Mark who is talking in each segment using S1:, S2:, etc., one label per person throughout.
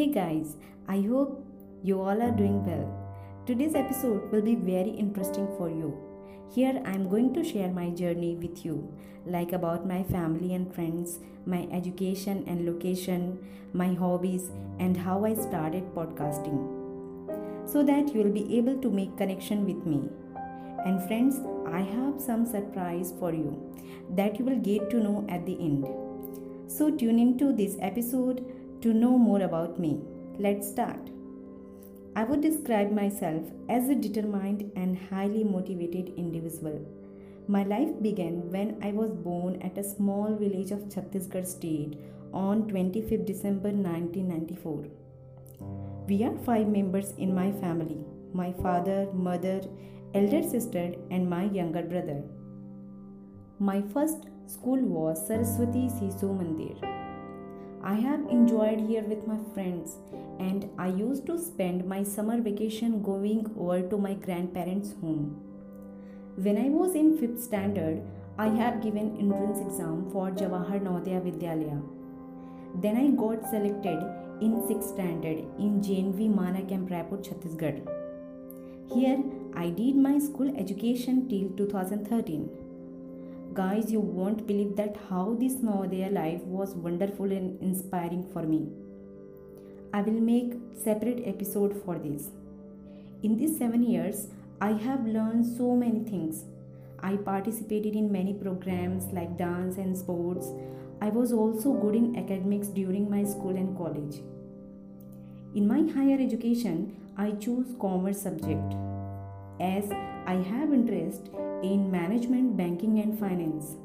S1: Hey guys, I hope you all are doing well. Today's episode will be very interesting for you. Here I am going to share my journey with you, like about my family and friends, my education and location, my hobbies, and how I started podcasting. So that you will be able to make connection with me. And friends, I have some surprise for you that you will get to know at the end. So tune into this episode to know more about me. Let's start. I would describe myself as a determined and highly motivated individual. My life began when I was born at a small village of Chhattisgarh state on 25th December 1994. We are five members in my family my father, mother, elder sister, and my younger brother. My first school was Saraswati Sisu Mandir. I have enjoyed here with my friends and I used to spend my summer vacation going over to my grandparents' home. When I was in 5th standard, I have given entrance exam for Jawahar Navodaya Vidyalaya. Then I got selected in 6th standard in JNV Mana Camp Raipur, Chhattisgarh. Here I did my school education till 2013 guys you won't believe that how this Navodaya life was wonderful and inspiring for me. I will make separate episode for this. In these 7 years i have learned so many things. I participated in many programs like dance and sports. I was also good in academics during my school and college. In my higher education i chose commerce subject. As I have interest in management, banking and finance.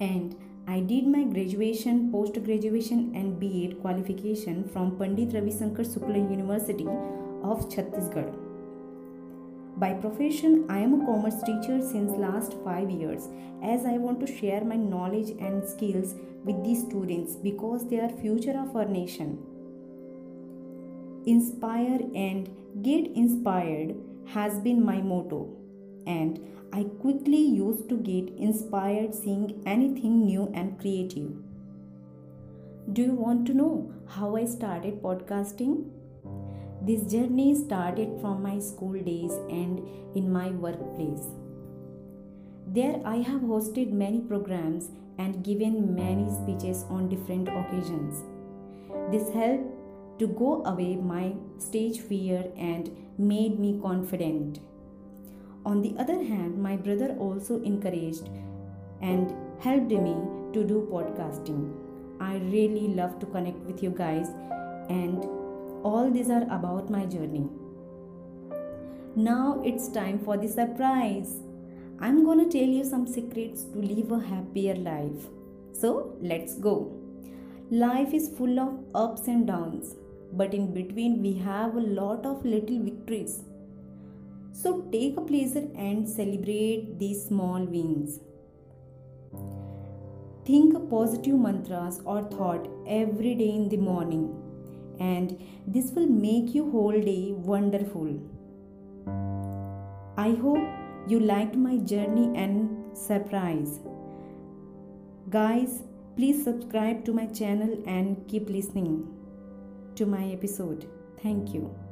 S1: And I did my graduation, post graduation and B.Ed qualification from Pandit Ravi Shankar Shukla University of Chhattisgarh. By profession, I am a commerce teacher since last 5 years as I want to share my knowledge and skills with these students because they are future of our nation. Inspire and get inspired has been my motto, and I quickly used to get inspired seeing anything new and creative. Do you want to know how I started podcasting? This journey started from my school days and in my workplace. There, I have hosted many programs and given many speeches on different occasions. This helped to go away my stage fear and made me confident. On the other hand, my brother also encouraged and helped me to do podcasting. I really love to connect with you guys, and all these are about my journey. Now it's time for the surprise. I'm gonna tell you some secrets to live a happier life. So let's go. Life is full of ups and downs but in between we have a lot of little victories. So take a pleasure and celebrate these small wins. Think positive mantras or thought every day in the morning and this will make your whole day wonderful. I hope you liked my journey and surprise. Guys, please subscribe to my channel and keep listening to my episode. Thank you.